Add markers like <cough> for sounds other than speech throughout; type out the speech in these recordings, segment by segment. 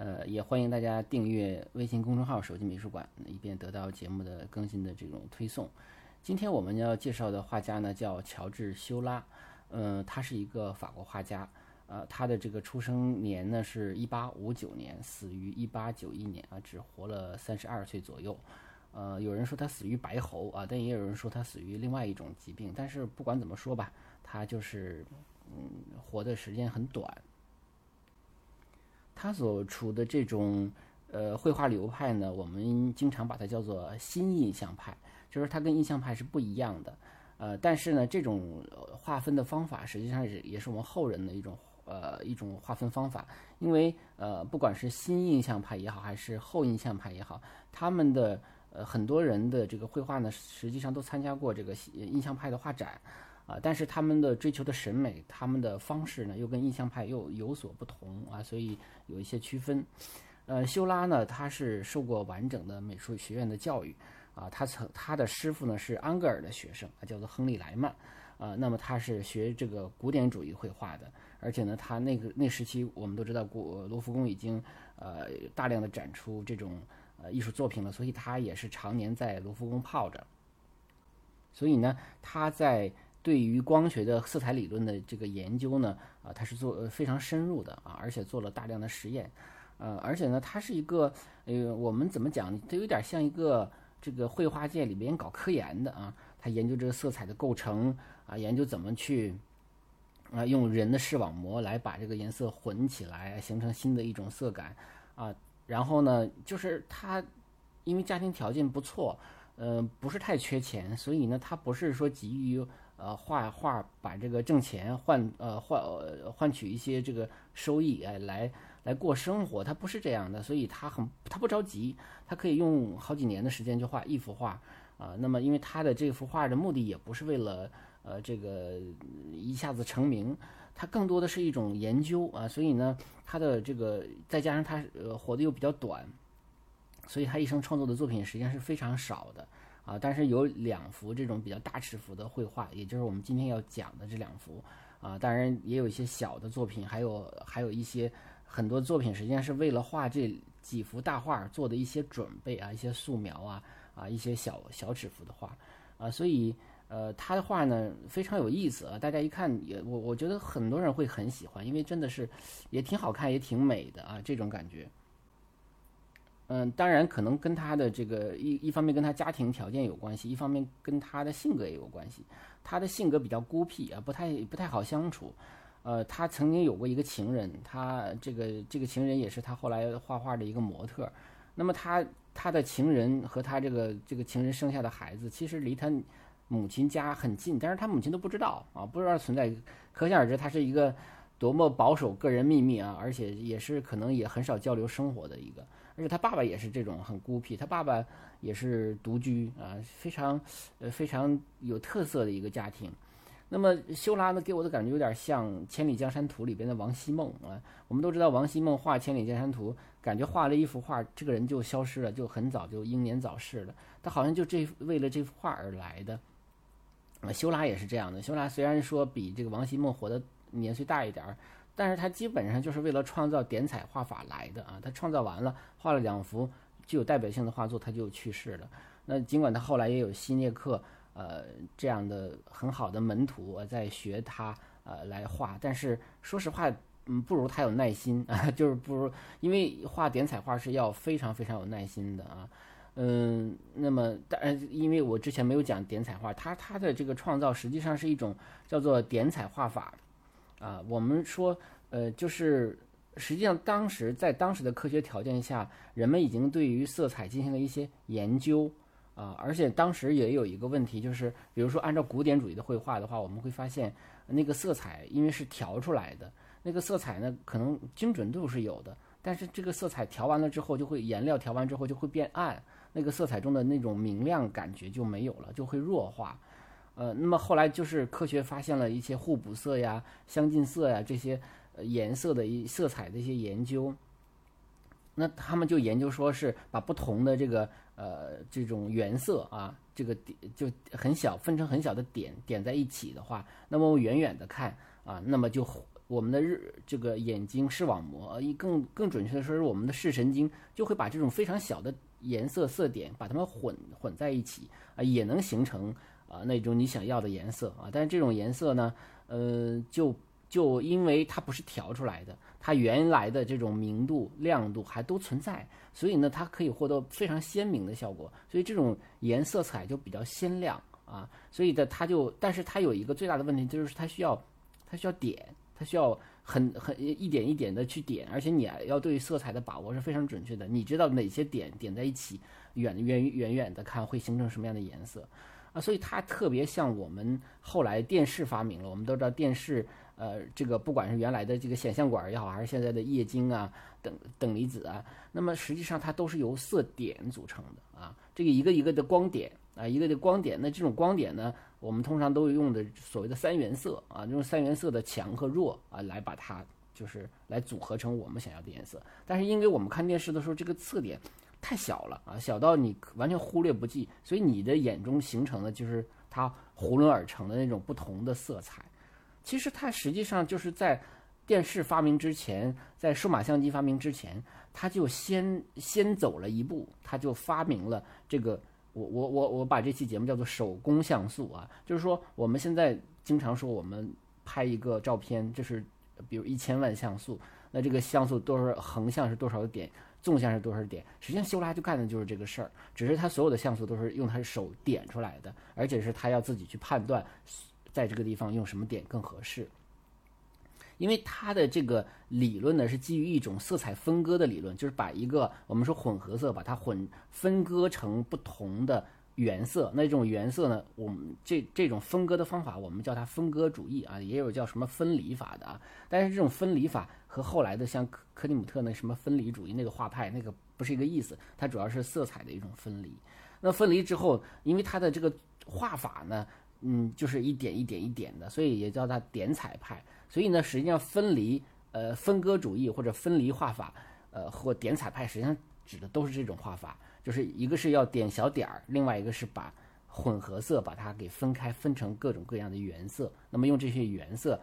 呃，也欢迎大家订阅微信公众号“手机美术馆”，以便得到节目的更新的这种推送。今天我们要介绍的画家呢，叫乔治·修拉。嗯，他是一个法国画家。呃，他的这个出生年呢是1859年，死于1891年啊，只活了32岁左右。呃，有人说他死于白喉啊，但也有人说他死于另外一种疾病。但是不管怎么说吧，他就是嗯，活的时间很短。他所处的这种呃绘画流派呢，我们经常把它叫做新印象派，就是它跟印象派是不一样的。呃，但是呢，这种划分的方法实际上是也是我们后人的一种呃一种划分方法。因为呃，不管是新印象派也好，还是后印象派也好，他们的呃很多人的这个绘画呢，实际上都参加过这个印象派的画展。啊，但是他们的追求的审美，他们的方式呢，又跟印象派又有所不同啊，所以有一些区分。呃，修拉呢，他是受过完整的美术学院的教育啊，他曾他的师傅呢是安格尔的学生啊，叫做亨利莱曼啊，那么他是学这个古典主义绘画的，而且呢，他那个那时期我们都知道，古卢浮宫已经呃大量的展出这种呃艺术作品了，所以他也是常年在卢浮宫泡着，所以呢，他在。对于光学的色彩理论的这个研究呢，啊，他是做非常深入的啊，而且做了大量的实验，呃，而且呢，他是一个，呃，我们怎么讲，他有点像一个这个绘画界里边搞科研的啊，他研究这个色彩的构成啊，研究怎么去啊用人的视网膜来把这个颜色混起来，形成新的一种色感啊，然后呢，就是他因为家庭条件不错，呃，不是太缺钱，所以呢，他不是说急于。呃，画画把这个挣钱换呃换呃换取一些这个收益哎来来过生活，他不是这样的，所以他很他不着急，他可以用好几年的时间就画一幅画啊。那么因为他的这幅画的目的也不是为了呃这个一下子成名，他更多的是一种研究啊。所以呢，他的这个再加上他呃活的又比较短，所以他一生创作的作品实际上是非常少的。啊，但是有两幅这种比较大尺幅的绘画，也就是我们今天要讲的这两幅啊，当然也有一些小的作品，还有还有一些很多作品实际上是为了画这几幅大画做的一些准备啊，一些素描啊啊，一些小小尺幅的画啊，所以呃，他的画呢非常有意思啊，大家一看也我我觉得很多人会很喜欢，因为真的是也挺好看，也挺美的啊，这种感觉。嗯，当然可能跟他的这个一一方面跟他家庭条件有关系，一方面跟他的性格也有关系。他的性格比较孤僻啊，不太不太好相处。呃，他曾经有过一个情人，他这个这个情人也是他后来画画的一个模特。那么他他的情人和他这个这个情人生下的孩子，其实离他母亲家很近，但是他母亲都不知道啊，不知道存在。可想而知，他是一个多么保守个人秘密啊，而且也是可能也很少交流生活的一个。而且他爸爸也是这种很孤僻，他爸爸也是独居啊，非常呃非常有特色的一个家庭。那么修拉呢，给我的感觉有点像《千里江山图》里边的王希孟啊。我们都知道王希孟画《千里江山图》，感觉画了一幅画，这个人就消失了，就很早就英年早逝了。他好像就这为了这幅画而来的。啊，修拉也是这样的。修拉虽然说比这个王希孟活的年岁大一点儿。但是他基本上就是为了创造点彩画法来的啊！他创造完了，画了两幅具有代表性的画作，他就去世了。那尽管他后来也有希涅克呃这样的很好的门徒在学他呃来画，但是说实话，嗯，不如他有耐心啊，<laughs> 就是不如，因为画点彩画是要非常非常有耐心的啊。嗯，那么当然，因为我之前没有讲点彩画，他他的这个创造实际上是一种叫做点彩画法。啊，我们说，呃，就是实际上当时在当时的科学条件下，人们已经对于色彩进行了一些研究啊，而且当时也有一个问题，就是比如说按照古典主义的绘画的话，我们会发现那个色彩因为是调出来的，那个色彩呢可能精准度是有的，但是这个色彩调完了之后就会颜料调完之后就会变暗，那个色彩中的那种明亮感觉就没有了，就会弱化。呃，那么后来就是科学发现了一些互补色呀、相近色呀这些呃颜色的一色彩的一些研究。那他们就研究说是把不同的这个呃这种原色啊，这个点就很小，分成很小的点点在一起的话，那么远远的看啊，那么就我们的日这个眼睛视网膜，一更更准确的说是我们的视神经就会把这种非常小的颜色色点把它们混混在一起啊，也能形成啊那种你想要的颜色啊，但是这种颜色呢，呃就。就因为它不是调出来的，它原来的这种明度、亮度还都存在，所以呢，它可以获得非常鲜明的效果，所以这种颜色彩就比较鲜亮啊。所以的它就，但是它有一个最大的问题，就是它需要，它需要点，它需要很很一点一点的去点，而且你要对色彩的把握是非常准确的，你知道哪些点点在一起，远远远远的看会形成什么样的颜色啊。所以它特别像我们后来电视发明了，我们都知道电视。呃，这个不管是原来的这个显像管也好，还是现在的液晶啊、等等离子啊，那么实际上它都是由色点组成的啊。这个一个一个的光点啊，一个的光点，那这种光点呢，我们通常都用的所谓的三原色啊，用三原色的强和弱啊来把它就是来组合成我们想要的颜色。但是因为我们看电视的时候，这个色点太小了啊，小到你完全忽略不计，所以你的眼中形成的就是它囫囵而成的那种不同的色彩。其实它实际上就是在电视发明之前，在数码相机发明之前，它就先先走了一步，它就发明了这个。我我我我把这期节目叫做手工像素啊，就是说我们现在经常说我们拍一个照片，就是比如一千万像素，那这个像素多少横向是多少点，纵向是多少点，实际上修拉就干的就是这个事儿，只是他所有的像素都是用他的手点出来的，而且是他要自己去判断。在这个地方用什么点更合适？因为它的这个理论呢是基于一种色彩分割的理论，就是把一个我们说混合色，把它混分割成不同的原色。那这种原色呢，我们这这种分割的方法，我们叫它分割主义啊，也有叫什么分离法的啊。但是这种分离法和后来的像克克里姆特那什么分离主义那个画派那个不是一个意思，它主要是色彩的一种分离。那分离之后，因为它的这个画法呢。嗯，就是一点一点一点的，所以也叫它点彩派。所以呢，实际上分离呃分割主义或者分离画法，呃或点彩派，实际上指的都是这种画法，就是一个是要点小点儿，另外一个是把混合色把它给分开，分成各种各样的原色。那么用这些原色，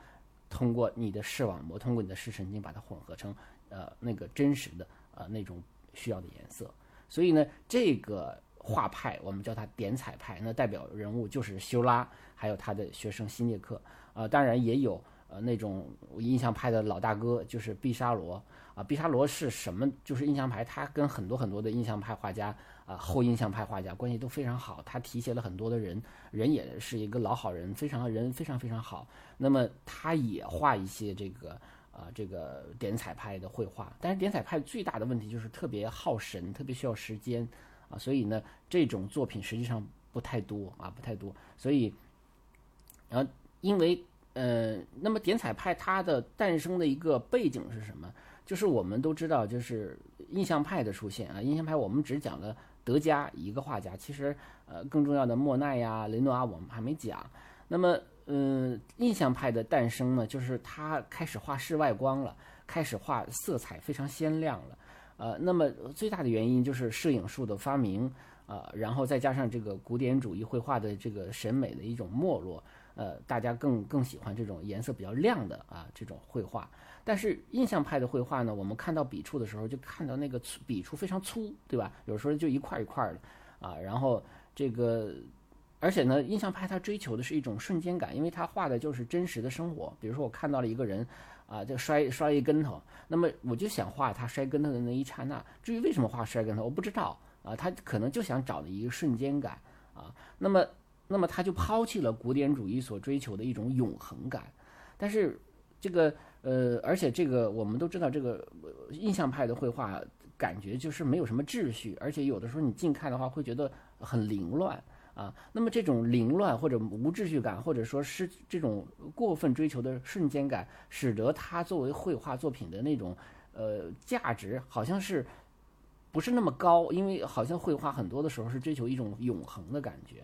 通过你的视网膜，通过你的视神经，把它混合成呃那个真实的呃那种需要的颜色。所以呢，这个。画派，我们叫它点彩派，那代表人物就是修拉，还有他的学生希涅克，呃，当然也有呃那种印象派的老大哥，就是毕沙罗啊。毕沙罗是什么？就是印象派，他跟很多很多的印象派画家啊，后印象派画家关系都非常好，他提携了很多的人，人也是一个老好人，非常人非常非常好。那么他也画一些这个啊这个点彩派的绘画，但是点彩派最大的问题就是特别耗神，特别需要时间。啊，所以呢，这种作品实际上不太多啊，不太多。所以，然后因为呃，那么点彩派它的诞生的一个背景是什么？就是我们都知道，就是印象派的出现啊。印象派我们只讲了德加一个画家，其实呃，更重要的莫奈呀、雷诺阿我们还没讲。那么，嗯，印象派的诞生呢，就是他开始画室外光了，开始画色彩非常鲜亮了。呃，那么最大的原因就是摄影术的发明，呃，然后再加上这个古典主义绘画的这个审美的一种没落，呃，大家更更喜欢这种颜色比较亮的啊这种绘画。但是印象派的绘画呢，我们看到笔触的时候，就看到那个粗笔触非常粗，对吧？有时候就一块一块的啊，然后这个，而且呢，印象派它追求的是一种瞬间感，因为它画的就是真实的生活。比如说我看到了一个人。啊，就摔摔一跟头，那么我就想画他摔跟头的那一刹那。至于为什么画摔跟头，我不知道啊。他可能就想找的一个瞬间感啊。那么，那么他就抛弃了古典主义所追求的一种永恒感。但是这个呃，而且这个我们都知道，这个印象派的绘画感觉就是没有什么秩序，而且有的时候你近看的话会觉得很凌乱。啊，那么这种凌乱或者无秩序感，或者说是这种过分追求的瞬间感，使得它作为绘画作品的那种呃价值，好像是不是那么高，因为好像绘画很多的时候是追求一种永恒的感觉。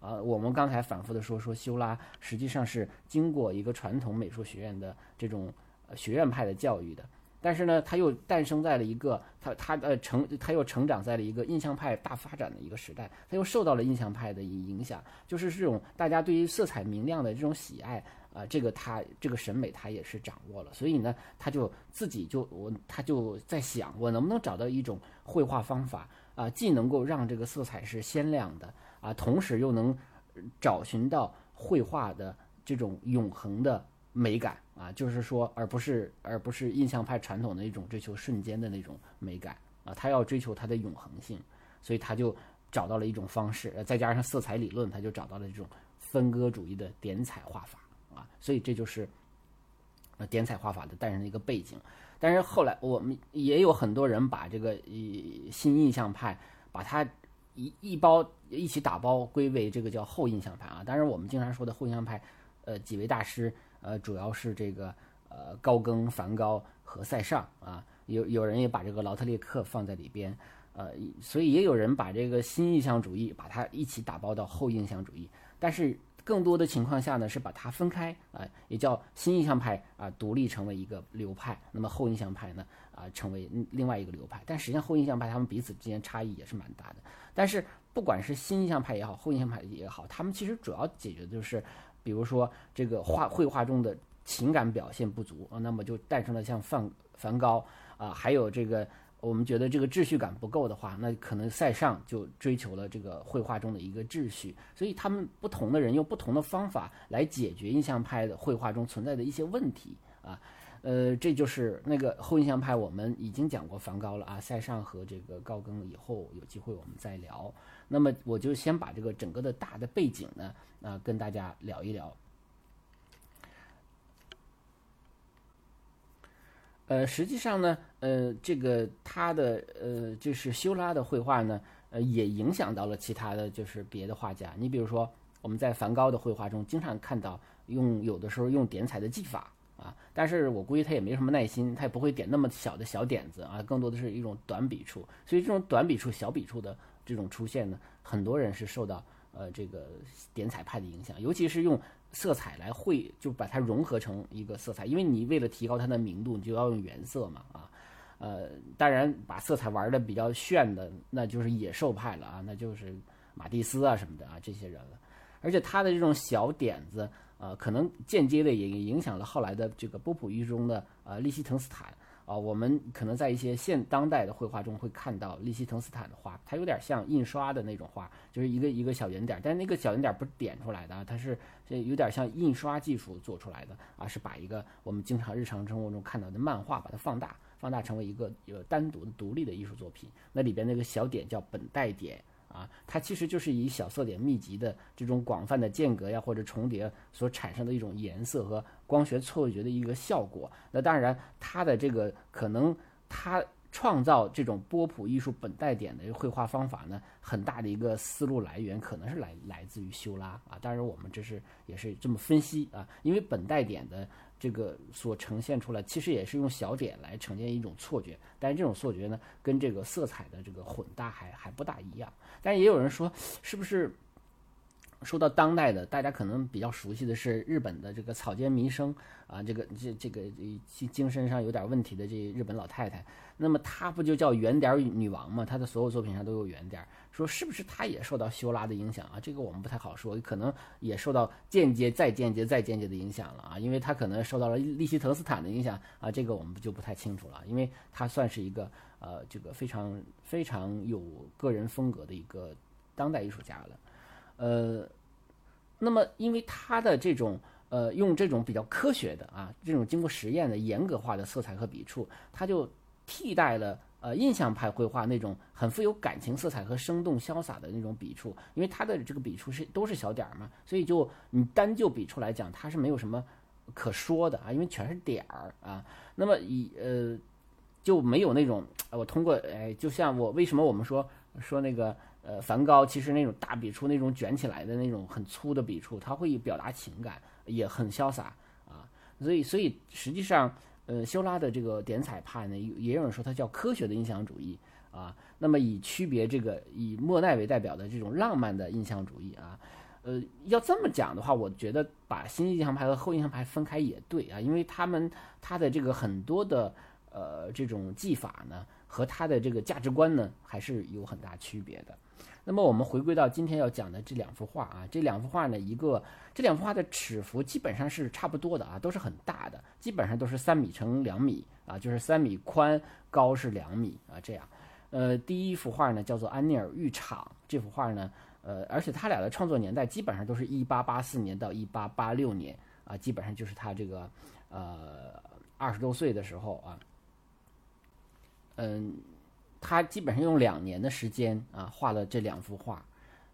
啊，我们刚才反复的说说修拉实际上是经过一个传统美术学院的这种学院派的教育的，但是呢，他又诞生在了一个他他呃成他又成长在了一个印象派大发展的一个时代，他又受到了印象派的影响，就是这种大家对于色彩明亮的这种喜爱啊，这个他这个审美他也是掌握了，所以呢，他就自己就我他就在想，我能不能找到一种绘画方法啊，既能够让这个色彩是鲜亮的。啊，同时又能找寻到绘画的这种永恒的美感啊，就是说，而不是而不是印象派传统的一种追求瞬间的那种美感啊，他要追求它的永恒性，所以他就找到了一种方式，再加上色彩理论，他就找到了这种分割主义的点彩画法啊，所以这就是呃点彩画法的诞生的一个背景。但是后来我们也有很多人把这个新印象派把它。一一包一起打包归为这个叫后印象派啊，当然我们经常说的后印象派，呃，几位大师，呃，主要是这个呃高更、梵高和塞尚啊，有有人也把这个劳特列克放在里边，呃，所以也有人把这个新印象主义把它一起打包到后印象主义，但是。更多的情况下呢，是把它分开啊，也叫新印象派啊，独立成为一个流派。那么后印象派呢啊，成为另外一个流派。但实际上后印象派他们彼此之间差异也是蛮大的。但是不管是新印象派也好，后印象派也好，他们其实主要解决的就是，比如说这个画绘画中的情感表现不足，那么就诞生了像梵梵高啊，还有这个。我们觉得这个秩序感不够的话，那可能塞尚就追求了这个绘画中的一个秩序。所以他们不同的人用不同的方法来解决印象派的绘画中存在的一些问题啊。呃，这就是那个后印象派，我们已经讲过梵高了啊，塞尚和这个高更，以后有机会我们再聊。那么我就先把这个整个的大的背景呢，啊，跟大家聊一聊。呃，实际上呢，呃，这个他的呃，就是修拉的绘画呢，呃，也影响到了其他的就是别的画家。你比如说，我们在梵高的绘画中经常看到用有的时候用点彩的技法，但是我估计他也没什么耐心，他也不会点那么小的小点子啊，更多的是一种短笔触。所以这种短笔触、小笔触的这种出现呢，很多人是受到呃这个点彩派的影响，尤其是用。色彩来绘，就把它融合成一个色彩，因为你为了提高它的明度，你就要用原色嘛，啊，呃，当然把色彩玩的比较炫的，那就是野兽派了啊，那就是马蒂斯啊什么的啊这些人了，而且他的这种小点子，呃，可能间接的也影响了后来的这个波普艺术中的呃利希滕斯坦。啊，我们可能在一些现当代的绘画中会看到利希滕斯坦的画，它有点像印刷的那种画，就是一个一个小圆点，但那个小圆点不是点出来的，它是这有点像印刷技术做出来的啊，是把一个我们经常日常生活中看到的漫画把它放大，放大成为一个有单独的独立的艺术作品，那里边那个小点叫本带点。啊，它其实就是以小色点密集的这种广泛的间隔呀或者重叠所产生的一种颜色和光学错觉的一个效果。那当然，它的这个可能，它创造这种波普艺术本带点的绘画方法呢，很大的一个思路来源可能是来来自于修拉啊。当然，我们这是也是这么分析啊，因为本带点的。这个所呈现出来，其实也是用小点来呈现一种错觉，但是这种错觉呢，跟这个色彩的这个混搭还还不大一样。但也有人说，是不是？说到当代的，大家可能比较熟悉的是日本的这个草间弥生啊，这个这这个精精神上有点问题的这日本老太太，那么她不就叫圆点女王吗？她的所有作品上都有圆点，说是不是他也受到修拉的影响啊？这个我们不太好说，可能也受到间接再间接再间接的影响了啊，因为他可能受到了利希滕斯坦的影响啊，这个我们就不太清楚了，因为他算是一个呃这个非常非常有个人风格的一个当代艺术家了。呃，那么因为他的这种呃用这种比较科学的啊这种经过实验的严格化的色彩和笔触，他就替代了呃印象派绘画那种很富有感情色彩和生动潇洒的那种笔触，因为他的这个笔触是都是小点儿嘛，所以就你单就笔触来讲，它是没有什么可说的啊，因为全是点儿啊，那么以呃就没有那种我通过哎，就像我为什么我们说说那个。呃，梵高其实那种大笔触，那种卷起来的那种很粗的笔触，他会表达情感，也很潇洒啊。所以，所以实际上，呃，修拉的这个点彩派呢，也有人说它叫科学的印象主义啊。那么以区别这个以莫奈为代表的这种浪漫的印象主义啊，呃，要这么讲的话，我觉得把新印象派和后印象派分开也对啊，因为他们他的这个很多的呃这种技法呢和他的这个价值观呢还是有很大区别的。那么我们回归到今天要讲的这两幅画啊，这两幅画呢，一个这两幅画的尺幅基本上是差不多的啊，都是很大的，基本上都是三米乘两米啊，就是三米宽，高是两米啊，这样。呃，第一幅画呢叫做《安尼尔浴场》，这幅画呢，呃，而且他俩的创作年代基本上都是一八八四年到一八八六年啊，基本上就是他这个呃二十多岁的时候啊，嗯。他基本上用两年的时间啊画了这两幅画，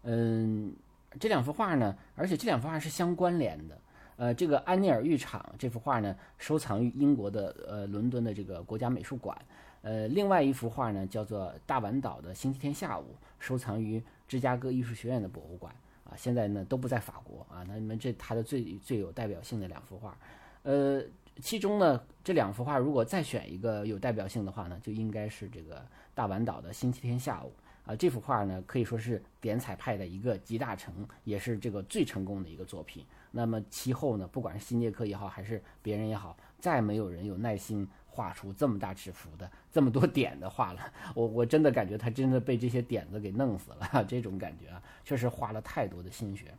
嗯，这两幅画呢，而且这两幅画是相关联的。呃，这个安尼尔浴场这幅画呢，收藏于英国的呃伦敦的这个国家美术馆。呃，另外一幅画呢，叫做大碗岛的星期天下午，收藏于芝加哥艺术学院的博物馆。啊，现在呢都不在法国啊。那你们这他的最最有代表性的两幅画，呃。其中呢，这两幅画如果再选一个有代表性的话呢，就应该是这个大碗岛的星期天下午啊。这幅画呢，可以说是点彩派的一个集大成，也是这个最成功的一个作品。那么其后呢，不管是新杰克也好，还是别人也好，再没有人有耐心画出这么大尺幅的这么多点的画了。<laughs> 我我真的感觉他真的被这些点子给弄死了，这种感觉啊，确实花了太多的心血。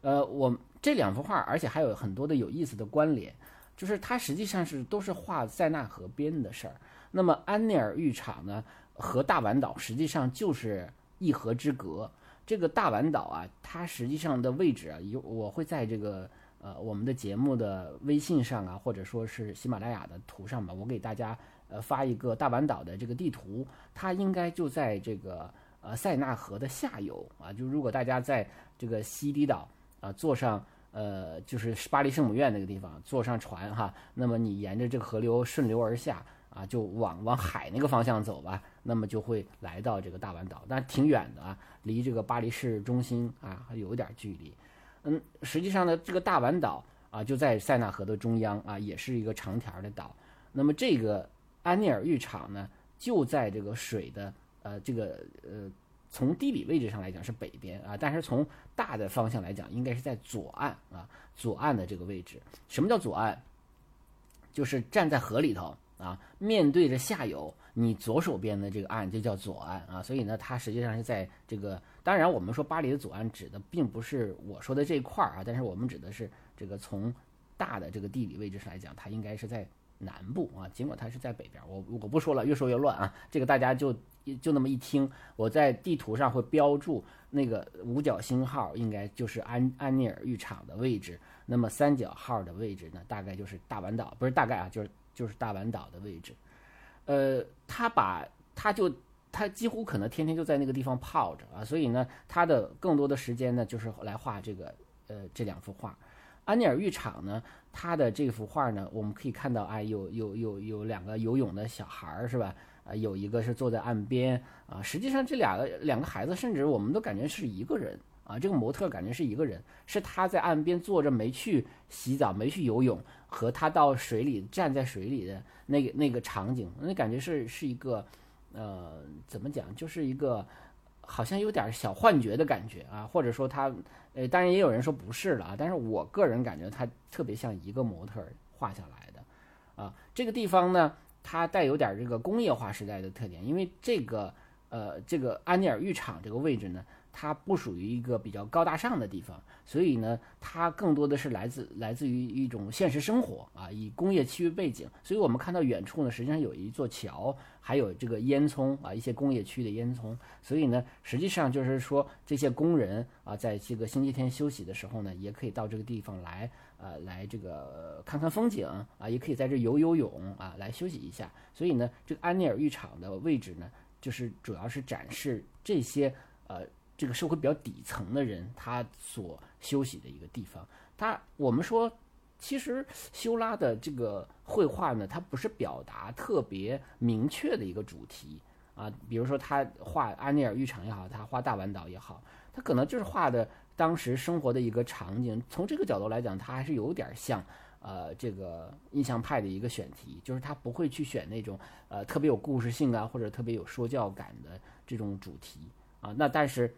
呃，我这两幅画，而且还有很多的有意思的关联。就是它实际上是都是画塞纳河边的事儿。那么安内尔浴场呢，和大碗岛实际上就是一河之隔。这个大碗岛啊，它实际上的位置啊，有我会在这个呃我们的节目的微信上啊，或者说是喜马拉雅的图上吧，我给大家呃发一个大碗岛的这个地图，它应该就在这个呃塞纳河的下游啊。就如果大家在这个西堤岛啊坐上。呃，就是巴黎圣母院那个地方，坐上船哈，那么你沿着这个河流顺流而下啊，就往往海那个方向走吧，那么就会来到这个大湾岛，但挺远的啊，离这个巴黎市中心啊还有点距离。嗯，实际上呢，这个大湾岛啊就在塞纳河的中央啊，也是一个长条的岛。那么这个安尼尔浴场呢，就在这个水的呃这个呃。从地理位置上来讲是北边啊，但是从大的方向来讲，应该是在左岸啊，左岸的这个位置。什么叫左岸？就是站在河里头啊，面对着下游，你左手边的这个岸就叫左岸啊。所以呢，它实际上是在这个。当然，我们说巴黎的左岸指的并不是我说的这一块儿啊，但是我们指的是这个从大的这个地理位置上来讲，它应该是在南部啊，尽管它是在北边。我我不说了，越说越乱啊。这个大家就。就那么一听，我在地图上会标注那个五角星号，应该就是安安尼尔浴场的位置。那么三角号的位置呢，大概就是大碗岛，不是大概啊，就是就是大碗岛的位置。呃，他把他就他几乎可能天天就在那个地方泡着啊，所以呢，他的更多的时间呢，就是来画这个呃这两幅画。安尼尔浴场呢，他的这幅画呢，我们可以看到，哎，有有有有两个游泳的小孩儿，是吧？啊，有一个是坐在岸边啊，实际上这两个两个孩子，甚至我们都感觉是一个人啊。这个模特感觉是一个人，是他在岸边坐着没去洗澡、没去游泳，和他到水里站在水里的那个那个场景，那感觉是是一个，呃，怎么讲，就是一个好像有点小幻觉的感觉啊，或者说他，呃，当然也有人说不是了啊，但是我个人感觉他特别像一个模特画下来的啊。这个地方呢。它带有点这个工业化时代的特点，因为这个呃，这个安尼尔浴场这个位置呢，它不属于一个比较高大上的地方，所以呢，它更多的是来自来自于一种现实生活啊，以工业区域背景。所以我们看到远处呢，实际上有一座桥，还有这个烟囱啊，一些工业区的烟囱。所以呢，实际上就是说，这些工人啊，在这个星期天休息的时候呢，也可以到这个地方来。呃，来这个看看风景啊，也可以在这游游泳啊，来休息一下。所以呢，这个安尼尔浴场的位置呢，就是主要是展示这些呃这个社会比较底层的人他所休息的一个地方。他我们说，其实修拉的这个绘画呢，它不是表达特别明确的一个主题啊。比如说他画安尼尔浴场也好，他画大碗岛也好，他可能就是画的。当时生活的一个场景，从这个角度来讲，他还是有点像，呃这个印象派的一个选题，就是他不会去选那种呃特别有故事性啊或者特别有说教感的这种主题啊。那但是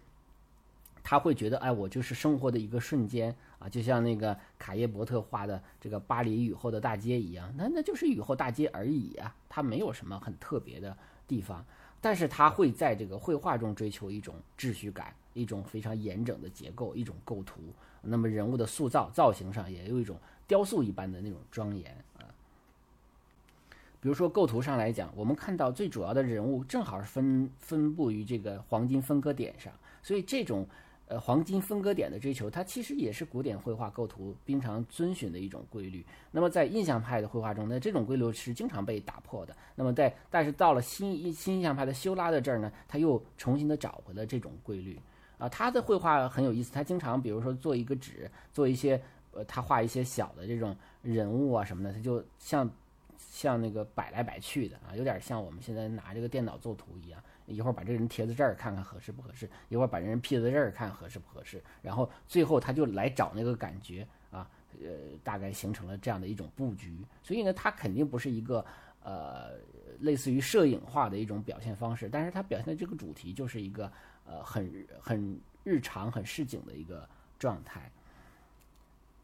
他会觉得，哎，我就是生活的一个瞬间啊，就像那个卡耶伯特画的这个巴黎雨后的大街一样，那那就是雨后大街而已啊，它没有什么很特别的地方。但是他会在这个绘画中追求一种秩序感，一种非常严整的结构，一种构图。那么人物的塑造造型上也有一种雕塑一般的那种庄严啊。比如说构图上来讲，我们看到最主要的人物正好是分分布于这个黄金分割点上，所以这种。呃，黄金分割点的追求，它其实也是古典绘画构图经常遵循的一种规律。那么在印象派的绘画中，呢，这种规律是经常被打破的。那么在但是到了新新印象派的修拉的这儿呢，他又重新的找回了这种规律。啊，他的绘画很有意思，他经常比如说做一个纸，做一些呃，他画一些小的这种人物啊什么的，他就像像那个摆来摆去的啊，有点像我们现在拿这个电脑作图一样。一会儿把这人贴在这儿看看合适不合适，一会儿把这人 P 在这儿看合适不合适，然后最后他就来找那个感觉啊，呃，大概形成了这样的一种布局。所以呢，它肯定不是一个呃类似于摄影化的一种表现方式，但是它表现的这个主题就是一个呃很很日常、很市井的一个状态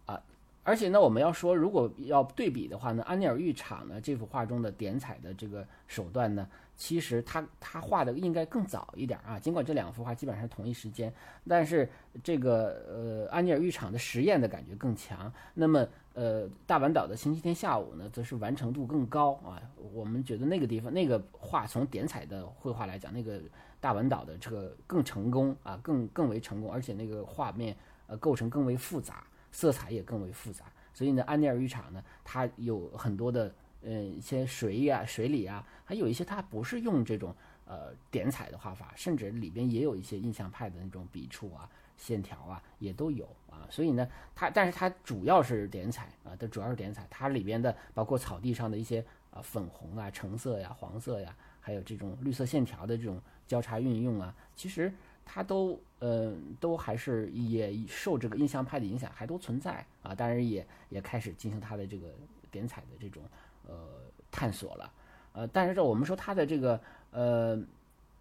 啊。而且呢，我们要说，如果要对比的话呢，安尼尔浴场呢这幅画中的点彩的这个手段呢。其实他他画的应该更早一点啊，尽管这两幅画基本上是同一时间，但是这个呃安尼尔浴场的实验的感觉更强。那么呃大阪岛的星期天下午呢，则是完成度更高啊。我们觉得那个地方那个画从点彩的绘画来讲，那个大阪岛的这个更成功啊，更更为成功，而且那个画面呃构成更为复杂，色彩也更为复杂。所以呢，安尼尔浴场呢，它有很多的。嗯，一些水呀、水里啊，还有一些它不是用这种呃点彩的画法，甚至里边也有一些印象派的那种笔触啊、线条啊，也都有啊。所以呢，它但是它主要是点彩啊，它主要是点彩。它里边的包括草地上的一些啊粉红啊、橙色呀、黄色呀，还有这种绿色线条的这种交叉运用啊，其实它都呃都还是也受这个印象派的影响，还都存在啊。当然也也开始进行它的这个点彩的这种。呃，探索了，呃，但是这我们说他的这个呃，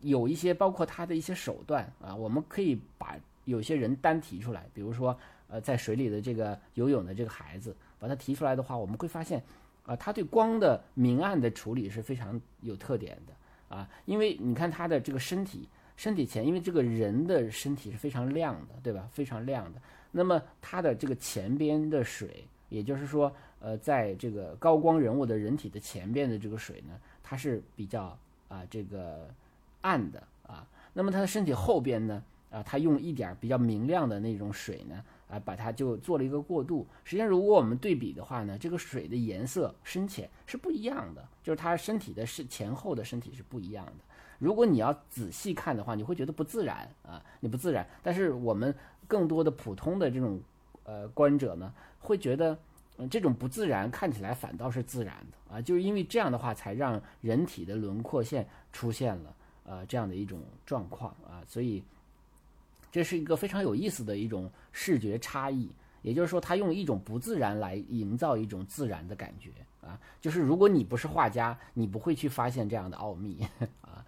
有一些包括他的一些手段啊，我们可以把有些人单提出来，比如说呃，在水里的这个游泳的这个孩子，把他提出来的话，我们会发现啊，他对光的明暗的处理是非常有特点的啊，因为你看他的这个身体，身体前，因为这个人的身体是非常亮的，对吧？非常亮的，那么他的这个前边的水，也就是说。呃，在这个高光人物的人体的前边的这个水呢，它是比较啊这个暗的啊。那么他的身体后边呢，啊，他用一点比较明亮的那种水呢，啊，把它就做了一个过渡。实际上，如果我们对比的话呢，这个水的颜色深浅是不一样的，就是他身体的是前后的身体是不一样的。如果你要仔细看的话，你会觉得不自然啊，你不自然。但是我们更多的普通的这种呃观者呢，会觉得。嗯，这种不自然看起来反倒是自然的啊，就是因为这样的话才让人体的轮廓线出现了呃这样的一种状况啊，所以这是一个非常有意思的一种视觉差异。也就是说，他用一种不自然来营造一种自然的感觉啊，就是如果你不是画家，你不会去发现这样的奥秘 <laughs> 啊。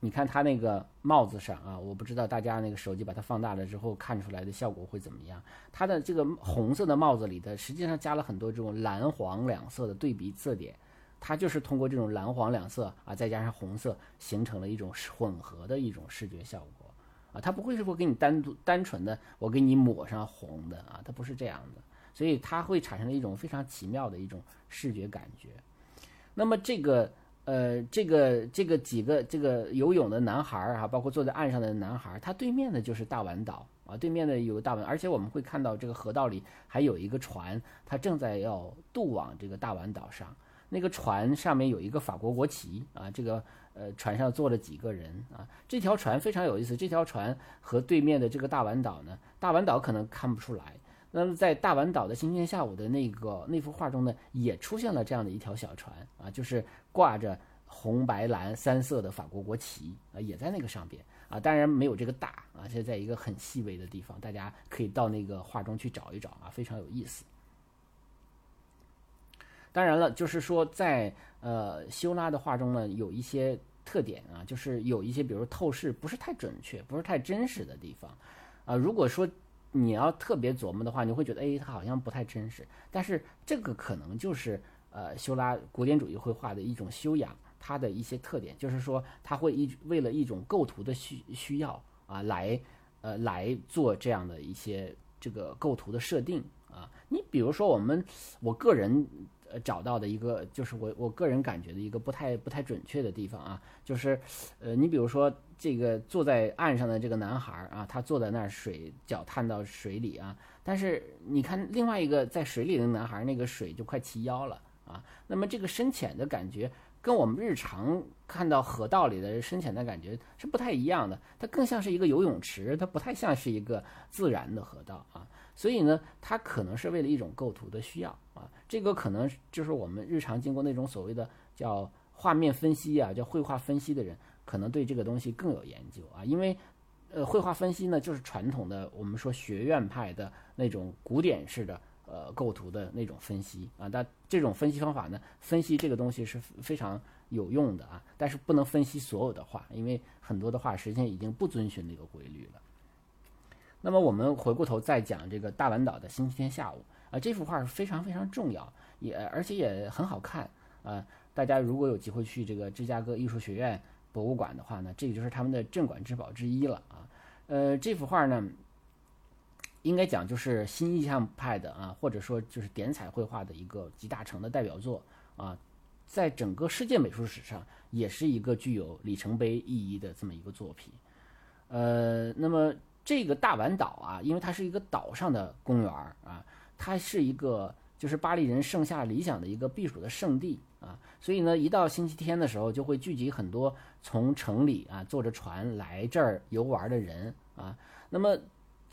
你看他那个帽子上啊，我不知道大家那个手机把它放大了之后看出来的效果会怎么样。它的这个红色的帽子里的实际上加了很多这种蓝黄两色的对比色点，它就是通过这种蓝黄两色啊，再加上红色，形成了一种混合的一种视觉效果啊。它不会是说给你单独单纯的我给你抹上红的啊，它不是这样的，所以它会产生了一种非常奇妙的一种视觉感觉。那么这个。呃，这个这个几个这个游泳的男孩儿啊，包括坐在岸上的男孩儿，他对面的就是大丸岛啊，对面的有个大丸，而且我们会看到这个河道里还有一个船，它正在要渡往这个大丸岛上。那个船上面有一个法国国旗啊，这个呃船上坐了几个人啊。这条船非常有意思，这条船和对面的这个大丸岛呢，大丸岛可能看不出来。那么在大丸岛的今天下午的那个那幅画中呢，也出现了这样的一条小船啊，就是。挂着红白蓝三色的法国国旗啊，也在那个上边啊，当然没有这个大啊，是在一个很细微的地方，大家可以到那个画中去找一找啊，非常有意思。当然了，就是说在呃修拉的画中呢，有一些特点啊，就是有一些比如透视不是太准确、不是太真实的地方啊。如果说你要特别琢磨的话，你会觉得哎，它好像不太真实。但是这个可能就是呃修拉古典主义绘画的一种修养，它的一些特点，就是说它会一为了一种构图的需需要啊，来呃来做这样的一些这个构图的设定啊。你比如说我们我个人。呃，找到的一个就是我我个人感觉的一个不太不太准确的地方啊，就是，呃，你比如说这个坐在岸上的这个男孩啊，他坐在那儿，水脚探到水里啊，但是你看另外一个在水里的男孩，那个水就快齐腰了啊，那么这个深浅的感觉跟我们日常看到河道里的深浅的感觉是不太一样的，它更像是一个游泳池，它不太像是一个自然的河道啊。所以呢，它可能是为了一种构图的需要啊，这个可能就是我们日常经过那种所谓的叫画面分析啊，叫绘画分析的人，可能对这个东西更有研究啊，因为，呃，绘画分析呢，就是传统的我们说学院派的那种古典式的呃构图的那种分析啊，但这种分析方法呢，分析这个东西是非常有用的啊，但是不能分析所有的画，因为很多的画实际上已经不遵循那个规律了。那么我们回过头再讲这个大丸岛的星期天下午这幅画是非常非常重要，也而且也很好看啊。大家如果有机会去这个芝加哥艺术学院博物馆的话呢，这个就是他们的镇馆之宝之一了啊。呃，这幅画呢，应该讲就是新意象派的啊，或者说就是点彩绘画的一个集大成的代表作啊，在整个世界美术史上也是一个具有里程碑意义的这么一个作品。呃，那么。这个大丸岛啊，因为它是一个岛上的公园啊，它是一个就是巴黎人盛夏理想的一个避暑的圣地啊，所以呢，一到星期天的时候，就会聚集很多从城里啊坐着船来这儿游玩的人啊。那么，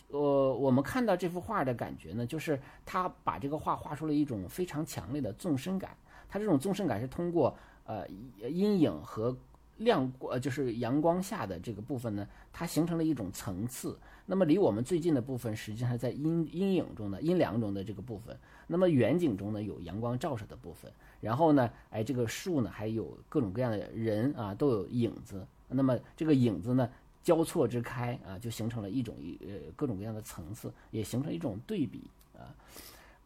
呃，我们看到这幅画的感觉呢，就是他把这个画画出了一种非常强烈的纵深感，他这种纵深感是通过呃阴影和。亮呃，就是阳光下的这个部分呢，它形成了一种层次。那么离我们最近的部分，实际上在阴阴影中的阴凉中的这个部分。那么远景中呢，有阳光照射的部分。然后呢，哎，这个树呢，还有各种各样的人啊，都有影子。那么这个影子呢，交错之开啊，就形成了一种呃各种各样的层次，也形成一种对比啊。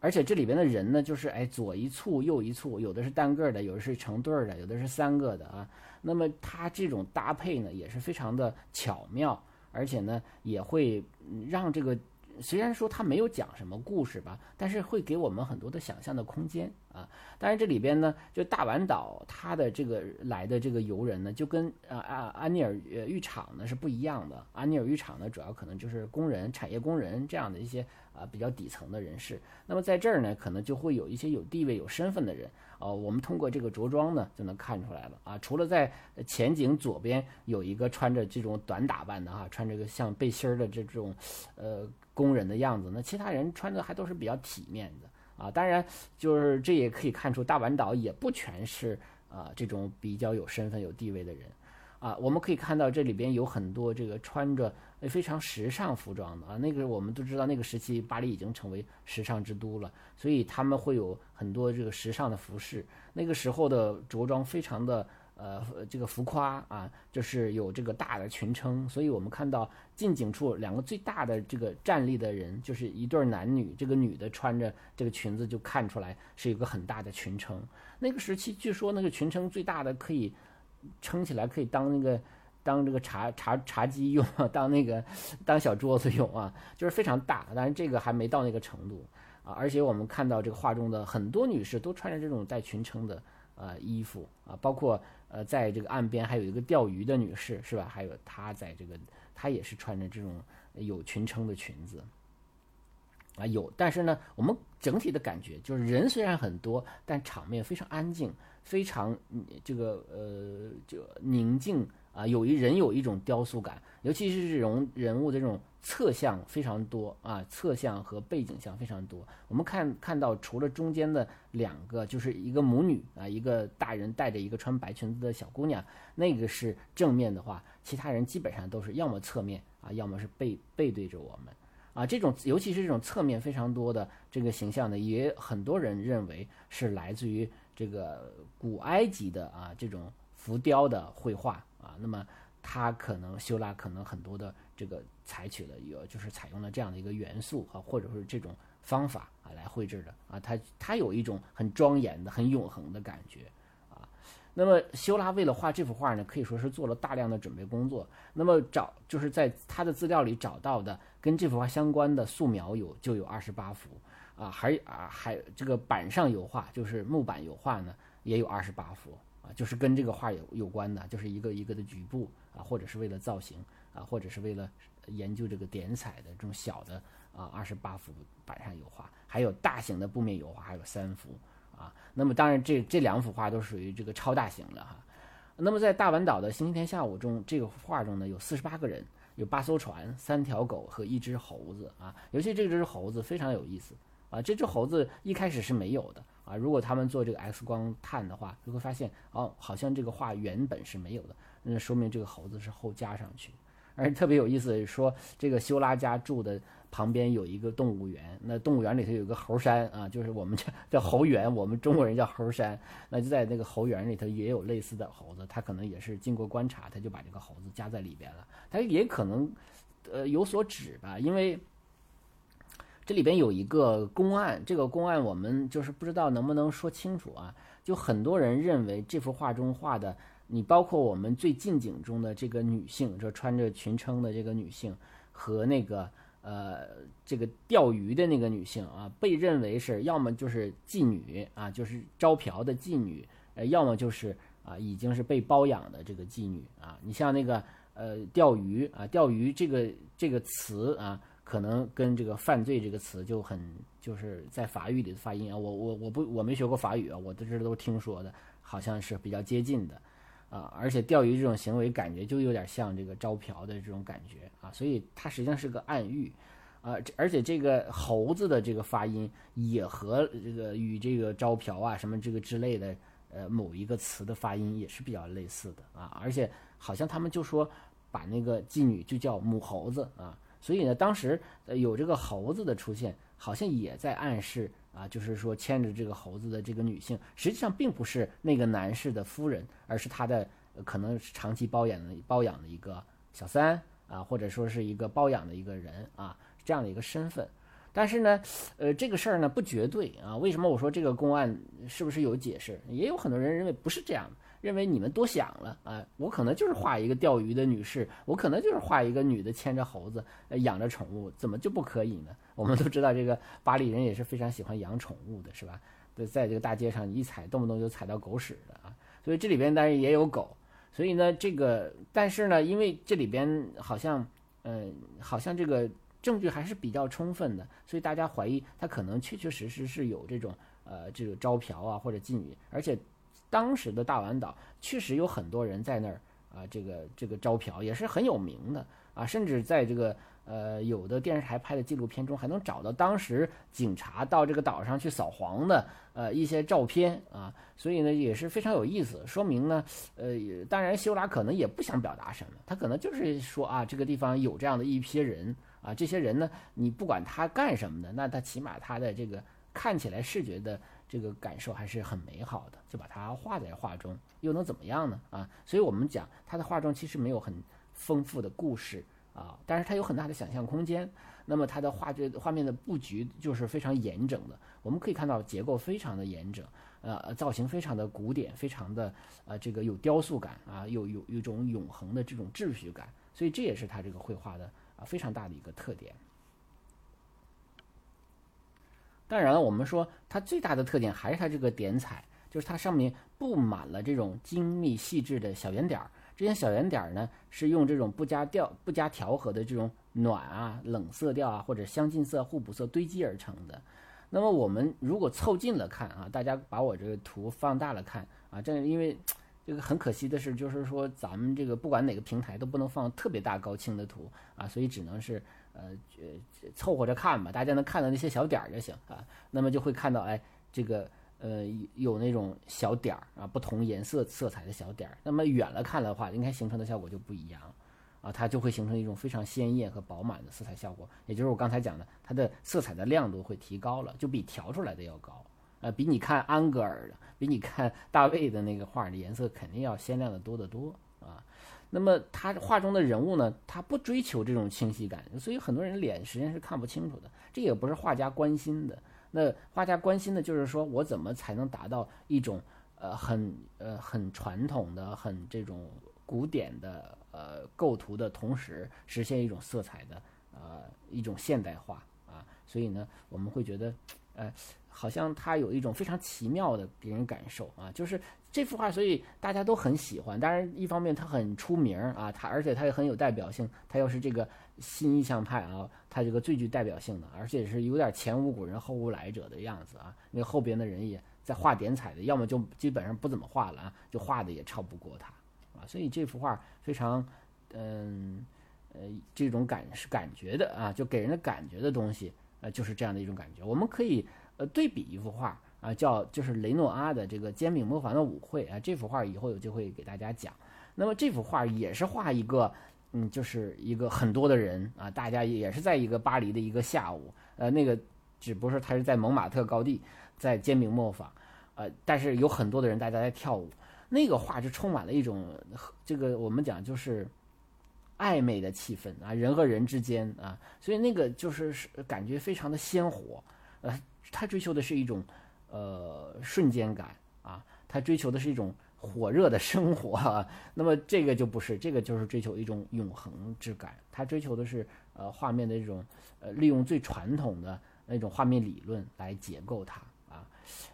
而且这里边的人呢，就是哎左一簇右一簇，有的是单个的，有的是成对儿的，有的是三个的啊。那么它这种搭配呢，也是非常的巧妙，而且呢，也会让这个虽然说它没有讲什么故事吧，但是会给我们很多的想象的空间啊。当然这里边呢，就大丸岛它的这个来的这个游人呢，就跟啊啊安尼尔浴场呢是不一样的。安尼尔浴场呢，主要可能就是工人、产业工人这样的一些啊比较底层的人士。那么在这儿呢，可能就会有一些有地位、有身份的人。哦，我们通过这个着装呢，就能看出来了啊。除了在前景左边有一个穿着这种短打扮的哈，穿着个像背心儿的这种，呃，工人的样子，那其他人穿的还都是比较体面的啊。当然，就是这也可以看出大阪岛也不全是啊这种比较有身份、有地位的人啊。我们可以看到这里边有很多这个穿着非常时尚服装的啊。那个我们都知道，那个时期巴黎已经成为时尚之都了。所以他们会有很多这个时尚的服饰，那个时候的着装非常的呃这个浮夸啊，就是有这个大的裙撑。所以我们看到近景处两个最大的这个站立的人，就是一对男女，这个女的穿着这个裙子就看出来是一个很大的裙撑。那个时期据说那个裙撑最大的可以撑起来可以当那个 <laughs> 当这个茶茶茶几用，当那个当小桌子用啊，<laughs> 就是非常大。但是这个还没到那个程度。啊，而且我们看到这个画中的很多女士都穿着这种带裙撑的呃衣服啊，包括呃在这个岸边还有一个钓鱼的女士是吧？还有她在这个她也是穿着这种有裙撑的裙子啊，有。但是呢，我们整体的感觉就是人虽然很多，但场面非常安静，非常这个呃就宁静啊，有一人有一种雕塑感，尤其是这种人物的这种。侧像非常多啊，侧像和背景像非常多。我们看看到，除了中间的两个，就是一个母女啊，一个大人带着一个穿白裙子的小姑娘，那个是正面的话，其他人基本上都是要么侧面啊，要么是背背对着我们啊，这种尤其是这种侧面非常多的这个形象呢，也很多人认为是来自于这个古埃及的啊这种浮雕的绘画啊。那么它可能修拉可能很多的这个采取了有就是采用了这样的一个元素啊，或者是这种方法啊来绘制的啊，它它有一种很庄严的、很永恒的感觉啊。那么修拉为了画这幅画呢，可以说是做了大量的准备工作。那么找就是在他的资料里找到的跟这幅画相关的素描有就有二十八幅啊，还啊还这个板上油画就是木板油画呢也有二十八幅啊，就是跟这个画有有关的，就是一个一个的局部啊，或者是为了造型啊，或者是为了研究这个点彩的这种小的啊二十八幅板上油画，还有大型的布面油画还有三幅。啊，那么当然，这这两幅画都属于这个超大型的哈。那么在大丸岛的星期天下午中，这个画中呢有四十八个人，有八艘船、三条狗和一只猴子啊。尤其这只猴子非常有意思啊，这只猴子一开始是没有的啊。如果他们做这个 X 光探的话，就会发现哦，好像这个画原本是没有的，那说明这个猴子是后加上去。而特别有意思的是说，这个修拉家住的。旁边有一个动物园，那动物园里头有个猴山啊，就是我们叫叫猴园，我们中国人叫猴山。那就在那个猴园里头也有类似的猴子，他可能也是经过观察，他就把这个猴子加在里边了。他也可能呃有所指吧，因为这里边有一个公案，这个公案我们就是不知道能不能说清楚啊。就很多人认为这幅画中画的，你包括我们最近景中的这个女性，就穿着裙撑的这个女性和那个。呃，这个钓鱼的那个女性啊，被认为是要么就是妓女啊，就是招嫖的妓女，呃，要么就是啊，已经是被包养的这个妓女啊。你像那个呃，钓鱼啊，钓鱼这个这个词啊，可能跟这个犯罪这个词就很就是在法语里的发音啊，我我我不我没学过法语啊，我在这都听说的，好像是比较接近的。啊，而且钓鱼这种行为感觉就有点像这个招嫖的这种感觉啊，所以它实际上是个暗喻，啊，而且这个猴子的这个发音也和这个与这个招嫖啊什么这个之类的呃某一个词的发音也是比较类似的啊，而且好像他们就说把那个妓女就叫母猴子啊，所以呢，当时有这个猴子的出现，好像也在暗示。啊，就是说牵着这个猴子的这个女性，实际上并不是那个男士的夫人，而是他的可能是长期包养的包养的一个小三啊，或者说是一个包养的一个人啊，这样的一个身份。但是呢，呃，这个事儿呢不绝对啊。为什么我说这个公案是不是有解释？也有很多人认为不是这样。认为你们多想了啊！我可能就是画一个钓鱼的女士，我可能就是画一个女的牵着猴子，养着宠物，怎么就不可以呢？<laughs> 我们都知道，这个巴黎人也是非常喜欢养宠物的，是吧？在在这个大街上一踩，动不动就踩到狗屎的啊！所以这里边当然也有狗，所以呢，这个但是呢，因为这里边好像，嗯，好像这个证据还是比较充分的，所以大家怀疑他可能确确实实是有这种呃这个招嫖啊或者妓女，而且。当时的大碗岛确实有很多人在那儿啊，这个这个招嫖也是很有名的啊，甚至在这个呃有的电视台拍的纪录片中还能找到当时警察到这个岛上去扫黄的呃一些照片啊，所以呢也是非常有意思，说明呢呃当然修拉可能也不想表达什么，他可能就是说啊这个地方有这样的一批人啊，这些人呢你不管他干什么的，那他起码他的这个看起来视觉的。这个感受还是很美好的，就把它画在画中，又能怎么样呢？啊，所以我们讲他的画中其实没有很丰富的故事啊，但是他有很大的想象空间。那么他的画这画面的布局就是非常严整的，我们可以看到结构非常的严整，呃，造型非常的古典，非常的呃这个有雕塑感啊，有有有一种永恒的这种秩序感，所以这也是他这个绘画的啊非常大的一个特点。当然了，我们说它最大的特点还是它这个点彩，就是它上面布满了这种精密细致的小圆点儿。这些小圆点儿呢，是用这种不加调、不加调和的这种暖啊、冷色调啊，或者相近色、互补色堆积而成的。那么我们如果凑近了看啊，大家把我这个图放大了看啊，这因为这个很可惜的是，就是说咱们这个不管哪个平台都不能放特别大高清的图啊，所以只能是。呃呃，凑合着看吧，大家能看到那些小点儿就行啊。那么就会看到，哎，这个呃有那种小点儿啊，不同颜色色彩的小点儿。那么远了看的话，应该形成的效果就不一样。啊，它就会形成一种非常鲜艳和饱满的色彩效果。也就是我刚才讲的，它的色彩的亮度会提高了，就比调出来的要高。呃，比你看安格尔的，比你看大卫的那个画的颜色肯定要鲜亮的多得多啊。那么他画中的人物呢，他不追求这种清晰感，所以很多人脸实际上是看不清楚的。这也不是画家关心的。那画家关心的就是说我怎么才能达到一种呃很呃很传统的、很这种古典的呃构图的同时，实现一种色彩的呃一种现代化啊。所以呢，我们会觉得，呃。好像他有一种非常奇妙的给人感受啊，就是这幅画，所以大家都很喜欢。当然，一方面他很出名啊，他而且他也很有代表性，他又是这个新意象派啊，他这个最具代表性的，而且是有点前无古人后无来者的样子啊。那后边的人也在画点彩的，要么就基本上不怎么画了啊，就画的也超不过他啊。所以这幅画非常，嗯呃，这种感是感觉的啊，就给人的感觉的东西，呃，就是这样的一种感觉。我们可以。呃，对比一幅画啊，叫就是雷诺阿的这个煎饼磨坊的舞会啊，这幅画以后有机会给大家讲。那么这幅画也是画一个，嗯，就是一个很多的人啊，大家也是在一个巴黎的一个下午，呃，那个只不过是他是在蒙马特高地，在煎饼磨坊，呃，但是有很多的人大家在跳舞，那个画就充满了一种这个我们讲就是暧昧的气氛啊，人和人之间啊，所以那个就是感觉非常的鲜活，呃。他追求的是一种，呃，瞬间感啊，他追求的是一种火热的生活啊。那么这个就不是，这个就是追求一种永恒之感。他追求的是呃画面的这种呃利用最传统的那种画面理论来解构它啊，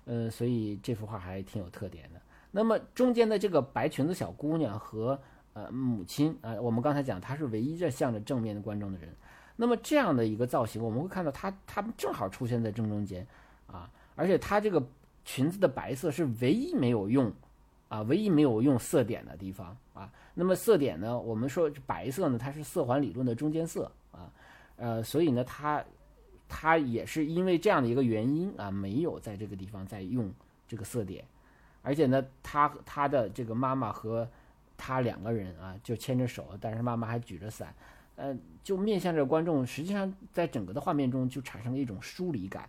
呃，所以这幅画还挺有特点的。那么中间的这个白裙子小姑娘和呃母亲啊，我们刚才讲她是唯一这向着正面的观众的人。那么这样的一个造型，我们会看到它，它们正好出现在正中间，啊，而且它这个裙子的白色是唯一没有用，啊，唯一没有用色点的地方，啊，那么色点呢，我们说白色呢，它是色环理论的中间色，啊，呃，所以呢，它，它也是因为这样的一个原因啊，没有在这个地方再用这个色点，而且呢，他他的这个妈妈和他两个人啊，就牵着手，但是妈妈还举着伞。呃，就面向着观众，实际上在整个的画面中就产生了一种疏离感。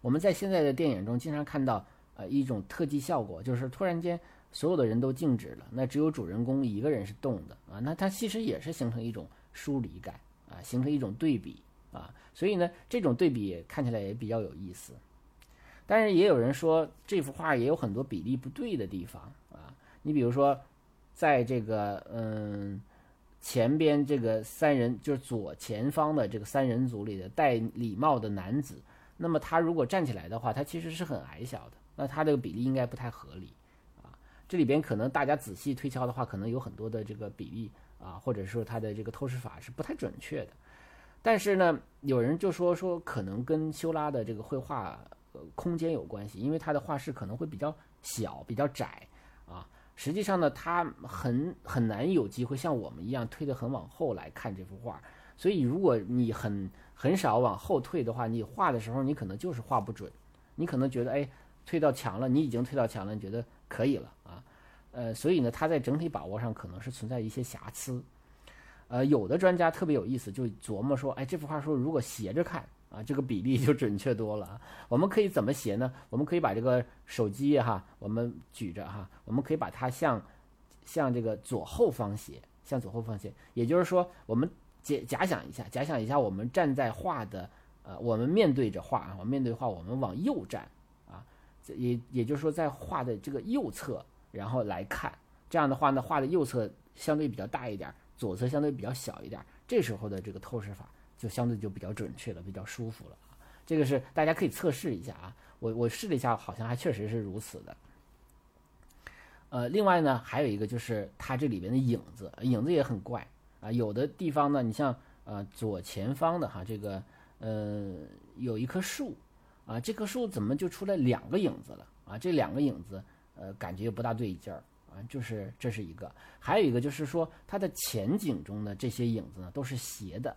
我们在现在的电影中经常看到，呃，一种特技效果，就是突然间所有的人都静止了，那只有主人公一个人是动的啊，那它其实也是形成一种疏离感啊，形成一种对比啊，所以呢，这种对比看起来也比较有意思。但是也有人说，这幅画也有很多比例不对的地方啊，你比如说，在这个嗯。前边这个三人就是左前方的这个三人组里的戴礼帽的男子，那么他如果站起来的话，他其实是很矮小的，那他这个比例应该不太合理啊。这里边可能大家仔细推敲的话，可能有很多的这个比例啊，或者说他的这个透视法是不太准确的。但是呢，有人就说说可能跟修拉的这个绘画呃空间有关系，因为他的画室可能会比较小、比较窄啊。实际上呢，他很很难有机会像我们一样推得很往后来看这幅画。所以，如果你很很少往后退的话，你画的时候你可能就是画不准。你可能觉得，哎，推到墙了，你已经推到墙了，你觉得可以了啊。呃，所以呢，他在整体把握上可能是存在一些瑕疵。呃，有的专家特别有意思，就琢磨说，哎，这幅画说如果斜着看。啊，这个比例就准确多了。我们可以怎么写呢？我们可以把这个手机哈，我们举着哈，我们可以把它向向这个左后方斜，向左后方斜。也就是说，我们假假想一下，假想一下，我们站在画的呃，我们面对着画啊，我们面对画，我们往右站啊，也也就是说，在画的这个右侧，然后来看，这样的话呢，画的右侧相对比较大一点，左侧相对比较小一点，这时候的这个透视法。就相对就比较准确了，比较舒服了。这个是大家可以测试一下啊。我我试了一下，好像还确实是如此的。呃，另外呢，还有一个就是它这里边的影子，影子也很怪啊。有的地方呢，你像呃左前方的哈，这个呃有一棵树啊，这棵树怎么就出来两个影子了啊？这两个影子呃感觉不大对劲儿啊。就是这是一个，还有一个就是说它的前景中的这些影子呢都是斜的。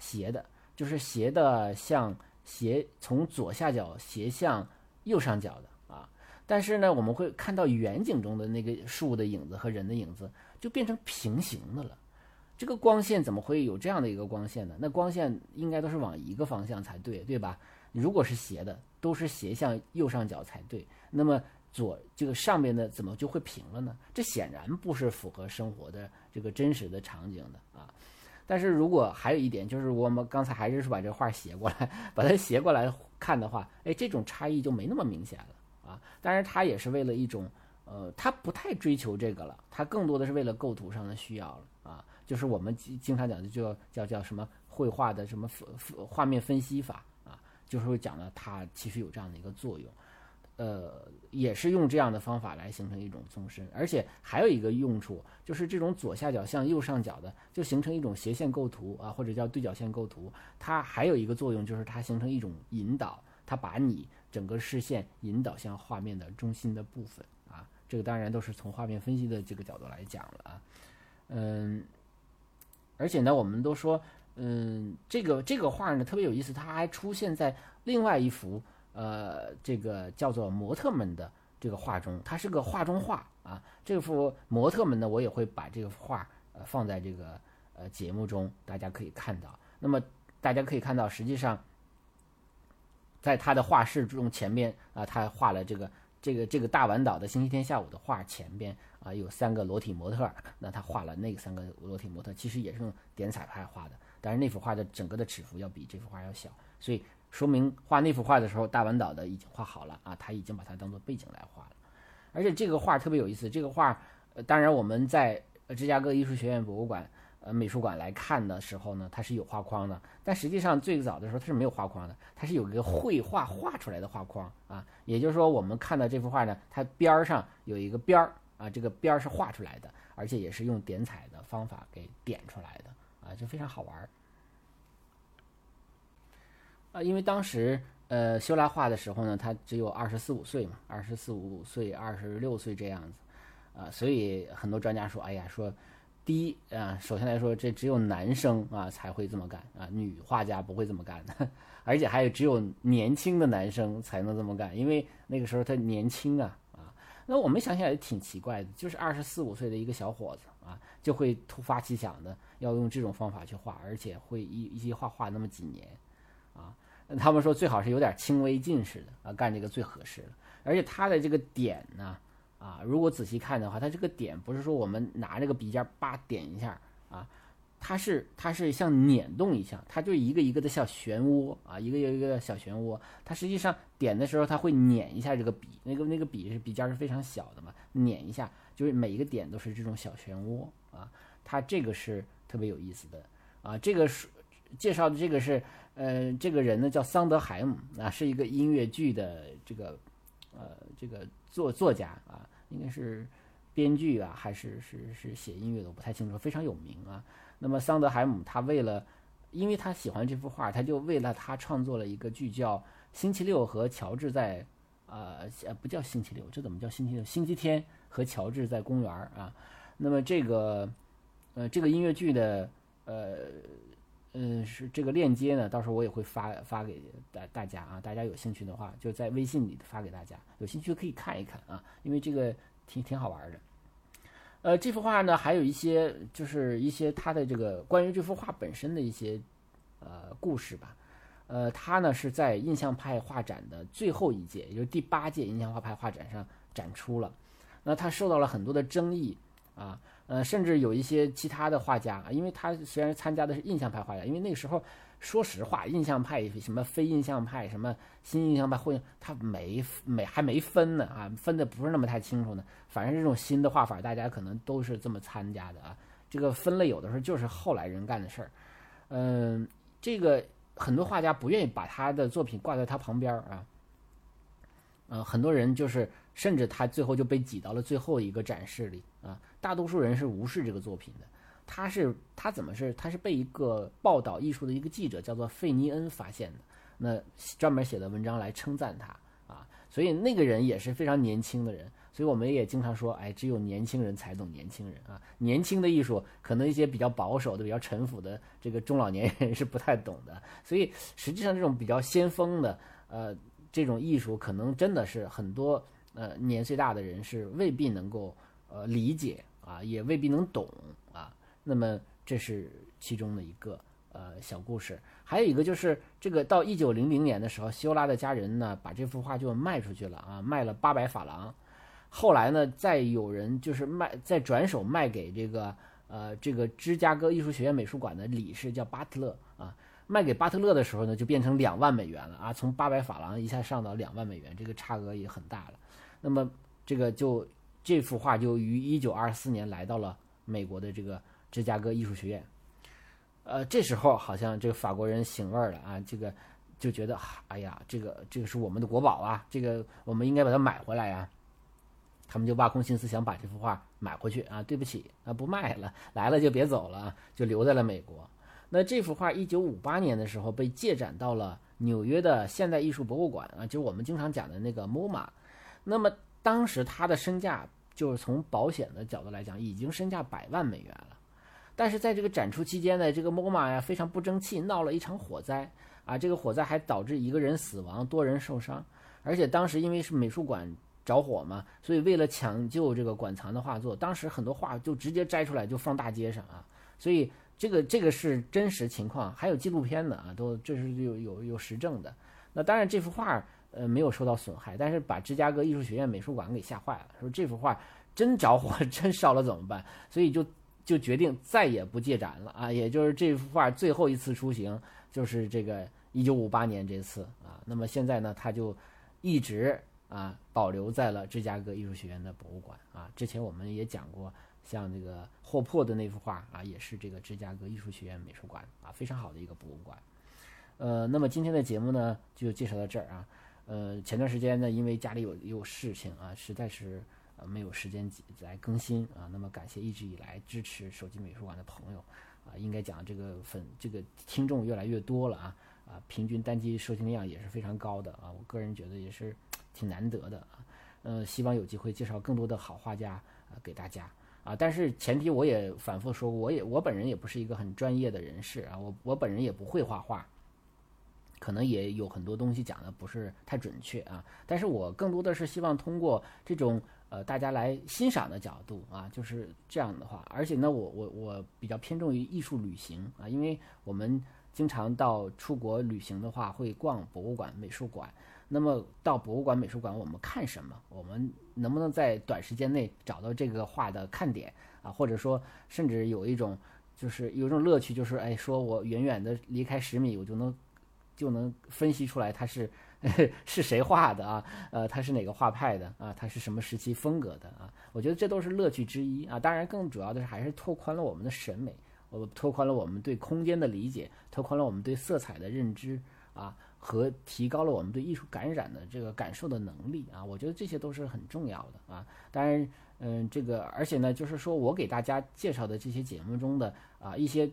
斜的，就是斜的向斜从左下角斜向右上角的啊。但是呢，我们会看到远景中的那个树的影子和人的影子，就变成平行的了。这个光线怎么会有这样的一个光线呢？那光线应该都是往一个方向才对，对吧？如果是斜的，都是斜向右上角才对。那么左这个上面的怎么就会平了呢？这显然不是符合生活的这个真实的场景的啊。但是如果还有一点，就是我们刚才还是把这画斜过来，<laughs> 把它斜过来看的话，哎，这种差异就没那么明显了啊。当然，它也是为了一种呃，它不太追求这个了，它更多的是为了构图上的需要了啊。就是我们经经常讲的，就叫叫什么绘画的什么分分画面分析法啊，就是会讲的它其实有这样的一个作用，呃，也是用这样的方法来形成一种纵深，而且还有一个用处，就是这种左下角向右上角的，就形成一种斜线构图啊，或者叫对角线构图，它还有一个作用，就是它形成一种引导，它把你整个视线引导向画面的中心的部分啊，这个当然都是从画面分析的这个角度来讲了啊，嗯。而且呢，我们都说，嗯，这个这个画呢特别有意思，它还出现在另外一幅，呃，这个叫做模特们的这个画中，它是个画中画啊。这幅模特们呢，我也会把这个画呃放在这个呃节目中，大家可以看到。那么大家可以看到，实际上在他的画室中前面啊，他画了这个这个这个大丸岛的星期天下午的画前边。啊，有三个裸体模特，那他画了那三个裸体模特，其实也是用点彩派画的，但是那幅画的整个的尺幅要比这幅画要小，所以说明画那幅画的时候，大丸岛的已经画好了啊，他已经把它当做背景来画了。而且这个画特别有意思，这个画，呃，当然我们在芝加哥艺术学院博物馆呃美术馆来看的时候呢，它是有画框的，但实际上最早的时候它是没有画框的，它是有一个绘画画出来的画框啊，也就是说我们看到这幅画呢，它边儿上有一个边儿。啊，这个边儿是画出来的，而且也是用点彩的方法给点出来的，啊，就非常好玩儿。啊，因为当时呃修来画的时候呢，他只有二十四五岁嘛，二十四五岁、二十六岁这样子，啊，所以很多专家说，哎呀，说第一啊，首先来说，这只有男生啊才会这么干啊，女画家不会这么干的，<laughs> 而且还有只有年轻的男生才能这么干，因为那个时候他年轻啊啊。那我们想想也挺奇怪的，就是二十四五岁的一个小伙子啊，就会突发奇想的要用这种方法去画，而且会一一些画画那么几年，他们说最好是有点轻微近视的啊，干这个最合适了。而且它的这个点呢，啊，如果仔细看的话，它这个点不是说我们拿这个笔尖叭点一下啊。它是它是像捻动一下，它就一个一个的小漩涡啊，一个又一个的小漩涡。它实际上点的时候，它会捻一下这个笔，那个那个笔是笔尖是非常小的嘛，捻一下就是每一个点都是这种小漩涡啊。它这个是特别有意思的啊。这个是介绍的这个是呃，这个人呢叫桑德海姆啊，是一个音乐剧的这个呃这个作作家啊，应该是编剧啊还是是是写音乐的，我不太清楚，非常有名啊。那么桑德海姆他为了，因为他喜欢这幅画，他就为了他创作了一个剧叫《星期六和乔治在》，呃不叫星期六，这怎么叫星期六？星期天和乔治在公园啊。那么这个，呃这个音乐剧的，呃嗯是这个链接呢，到时候我也会发发给大大家啊，大家有兴趣的话就在微信里发给大家，有兴趣可以看一看啊，因为这个挺挺好玩的。呃，这幅画呢，还有一些就是一些他的这个关于这幅画本身的一些呃故事吧。呃，他呢是在印象派画展的最后一届，也就是第八届印象画派画展上展出了。那他受到了很多的争议啊，呃，甚至有一些其他的画家，因为他虽然参加的是印象派画家，因为那个时候。说实话，印象派什么非印象派，什么新印象派，会他没没还没分呢啊，分的不是那么太清楚呢。反正这种新的画法，大家可能都是这么参加的啊。这个分类有的时候就是后来人干的事儿。嗯，这个很多画家不愿意把他的作品挂在他旁边啊。嗯，很多人就是甚至他最后就被挤到了最后一个展示里啊。大多数人是无视这个作品的。他是他怎么是他是被一个报道艺术的一个记者叫做费尼恩发现的，那专门写的文章来称赞他啊，所以那个人也是非常年轻的人，所以我们也经常说，哎，只有年轻人才懂年轻人啊，年轻的艺术可能一些比较保守的、比较陈腐的这个中老年人是不太懂的，所以实际上这种比较先锋的呃这种艺术，可能真的是很多呃年岁大的人是未必能够呃理解。啊，也未必能懂啊。那么这是其中的一个呃小故事。还有一个就是这个到一九零零年的时候，希欧拉的家人呢把这幅画就卖出去了啊，卖了八百法郎。后来呢，再有人就是卖，再转手卖给这个呃这个芝加哥艺术学院美术馆的理事叫巴特勒啊，卖给巴特勒的时候呢，就变成两万美元了啊，从八百法郎一下上到两万美元，这个差额也很大了。那么这个就这幅画就于一九二四年来到了美国的这个芝加哥艺术学院。呃，这时候好像这个法国人醒味儿了啊，这个就觉得哎呀，这个这个是我们的国宝啊，这个我们应该把它买回来呀。他们就挖空心思想把这幅画买回去啊！对不起啊，不卖了，来了就别走了，就留在了美国。那这幅画一九五八年的时候被借展到了纽约的现代艺术博物馆啊，就是我们经常讲的那个 MoMA。那么当时它的身价就是从保险的角度来讲，已经身价百万美元了。但是在这个展出期间呢，这个 MoMA 呀非常不争气，闹了一场火灾啊！这个火灾还导致一个人死亡，多人受伤，而且当时因为是美术馆。着火嘛，所以为了抢救这个馆藏的画作，当时很多画就直接摘出来就放大街上啊，所以这个这个是真实情况，还有纪录片的啊，都这是有有有实证的。那当然这幅画呃没有受到损害，但是把芝加哥艺术学院美术馆给吓坏了，说这幅画真着火 <laughs> 真烧了怎么办？所以就就决定再也不借展了啊，也就是这幅画最后一次出行就是这个一九五八年这次啊，那么现在呢他就一直。啊，保留在了芝加哥艺术学院的博物馆啊。之前我们也讲过，像这个霍珀的那幅画啊，也是这个芝加哥艺术学院美术馆啊，非常好的一个博物馆。呃，那么今天的节目呢，就介绍到这儿啊。呃，前段时间呢，因为家里有有事情啊，实在是呃没有时间来更新啊。那么感谢一直以来支持手机美术馆的朋友啊，应该讲这个粉这个听众越来越多了啊啊，平均单机收听量也是非常高的啊。我个人觉得也是。挺难得的啊，呃，希望有机会介绍更多的好画家啊给大家啊，但是前提我也反复说，我也我本人也不是一个很专业的人士啊，我我本人也不会画画，可能也有很多东西讲的不是太准确啊，但是我更多的是希望通过这种呃大家来欣赏的角度啊，就是这样的话，而且呢，我我我比较偏重于艺术旅行啊，因为我们经常到出国旅行的话，会逛博物馆、美术馆。那么到博物馆、美术馆，我们看什么？我们能不能在短时间内找到这个画的看点啊？或者说，甚至有一种就是有一种乐趣，就是哎，说我远远的离开十米，我就能就能分析出来它是 <laughs> 是谁画的啊？呃，它是哪个画派的啊？它是什么时期风格的啊？我觉得这都是乐趣之一啊。当然，更主要的是还是拓宽了我们的审美，我拓宽了我们对空间的理解，拓宽了我们对色彩的认知啊。和提高了我们对艺术感染的这个感受的能力啊，我觉得这些都是很重要的啊。当然，嗯，这个而且呢，就是说我给大家介绍的这些节目中的啊一些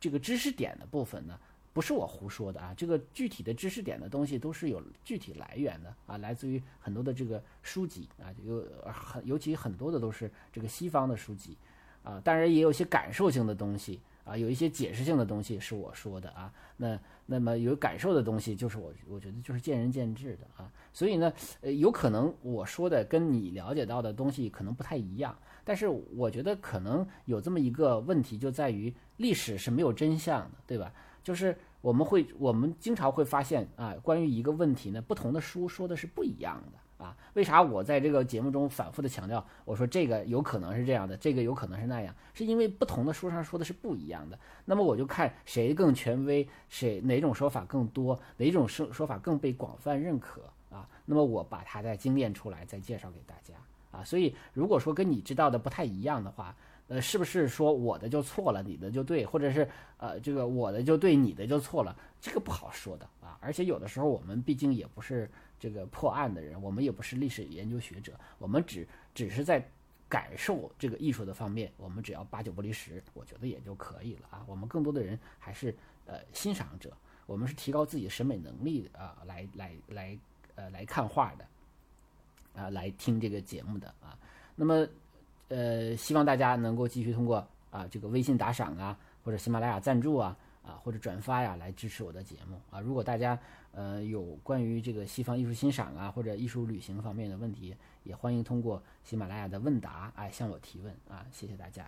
这个知识点的部分呢，不是我胡说的啊，这个具体的知识点的东西都是有具体来源的啊，来自于很多的这个书籍啊，有很尤其很多的都是这个西方的书籍啊，当然也有一些感受性的东西。啊，有一些解释性的东西是我说的啊，那那么有感受的东西就是我我觉得就是见仁见智的啊，所以呢，呃，有可能我说的跟你了解到的东西可能不太一样，但是我觉得可能有这么一个问题就在于历史是没有真相的，对吧？就是我们会我们经常会发现啊，关于一个问题呢，不同的书说的是不一样的。啊，为啥我在这个节目中反复的强调，我说这个有可能是这样的，这个有可能是那样，是因为不同的书上说的是不一样的。那么我就看谁更权威，谁哪种说法更多，哪种说说法更被广泛认可啊？那么我把它再精炼出来，再介绍给大家啊。所以如果说跟你知道的不太一样的话，呃，是不是说我的就错了，你的就对，或者是呃这个我的就对，你的就错了？这个不好说的啊。而且有的时候我们毕竟也不是。这个破案的人，我们也不是历史研究学者，我们只只是在感受这个艺术的方面，我们只要八九不离十，我觉得也就可以了啊。我们更多的人还是呃欣赏者，我们是提高自己的审美能力啊，来来来呃来看画的啊，来听这个节目的啊。那么呃，希望大家能够继续通过啊这个微信打赏啊，或者喜马拉雅赞助啊。啊或者转发呀来支持我的节目啊。如果大家呃有关于这个西方艺术欣赏啊或者艺术旅行方面的问题，也欢迎通过喜马拉雅的问答哎向我提问啊。谢谢大家。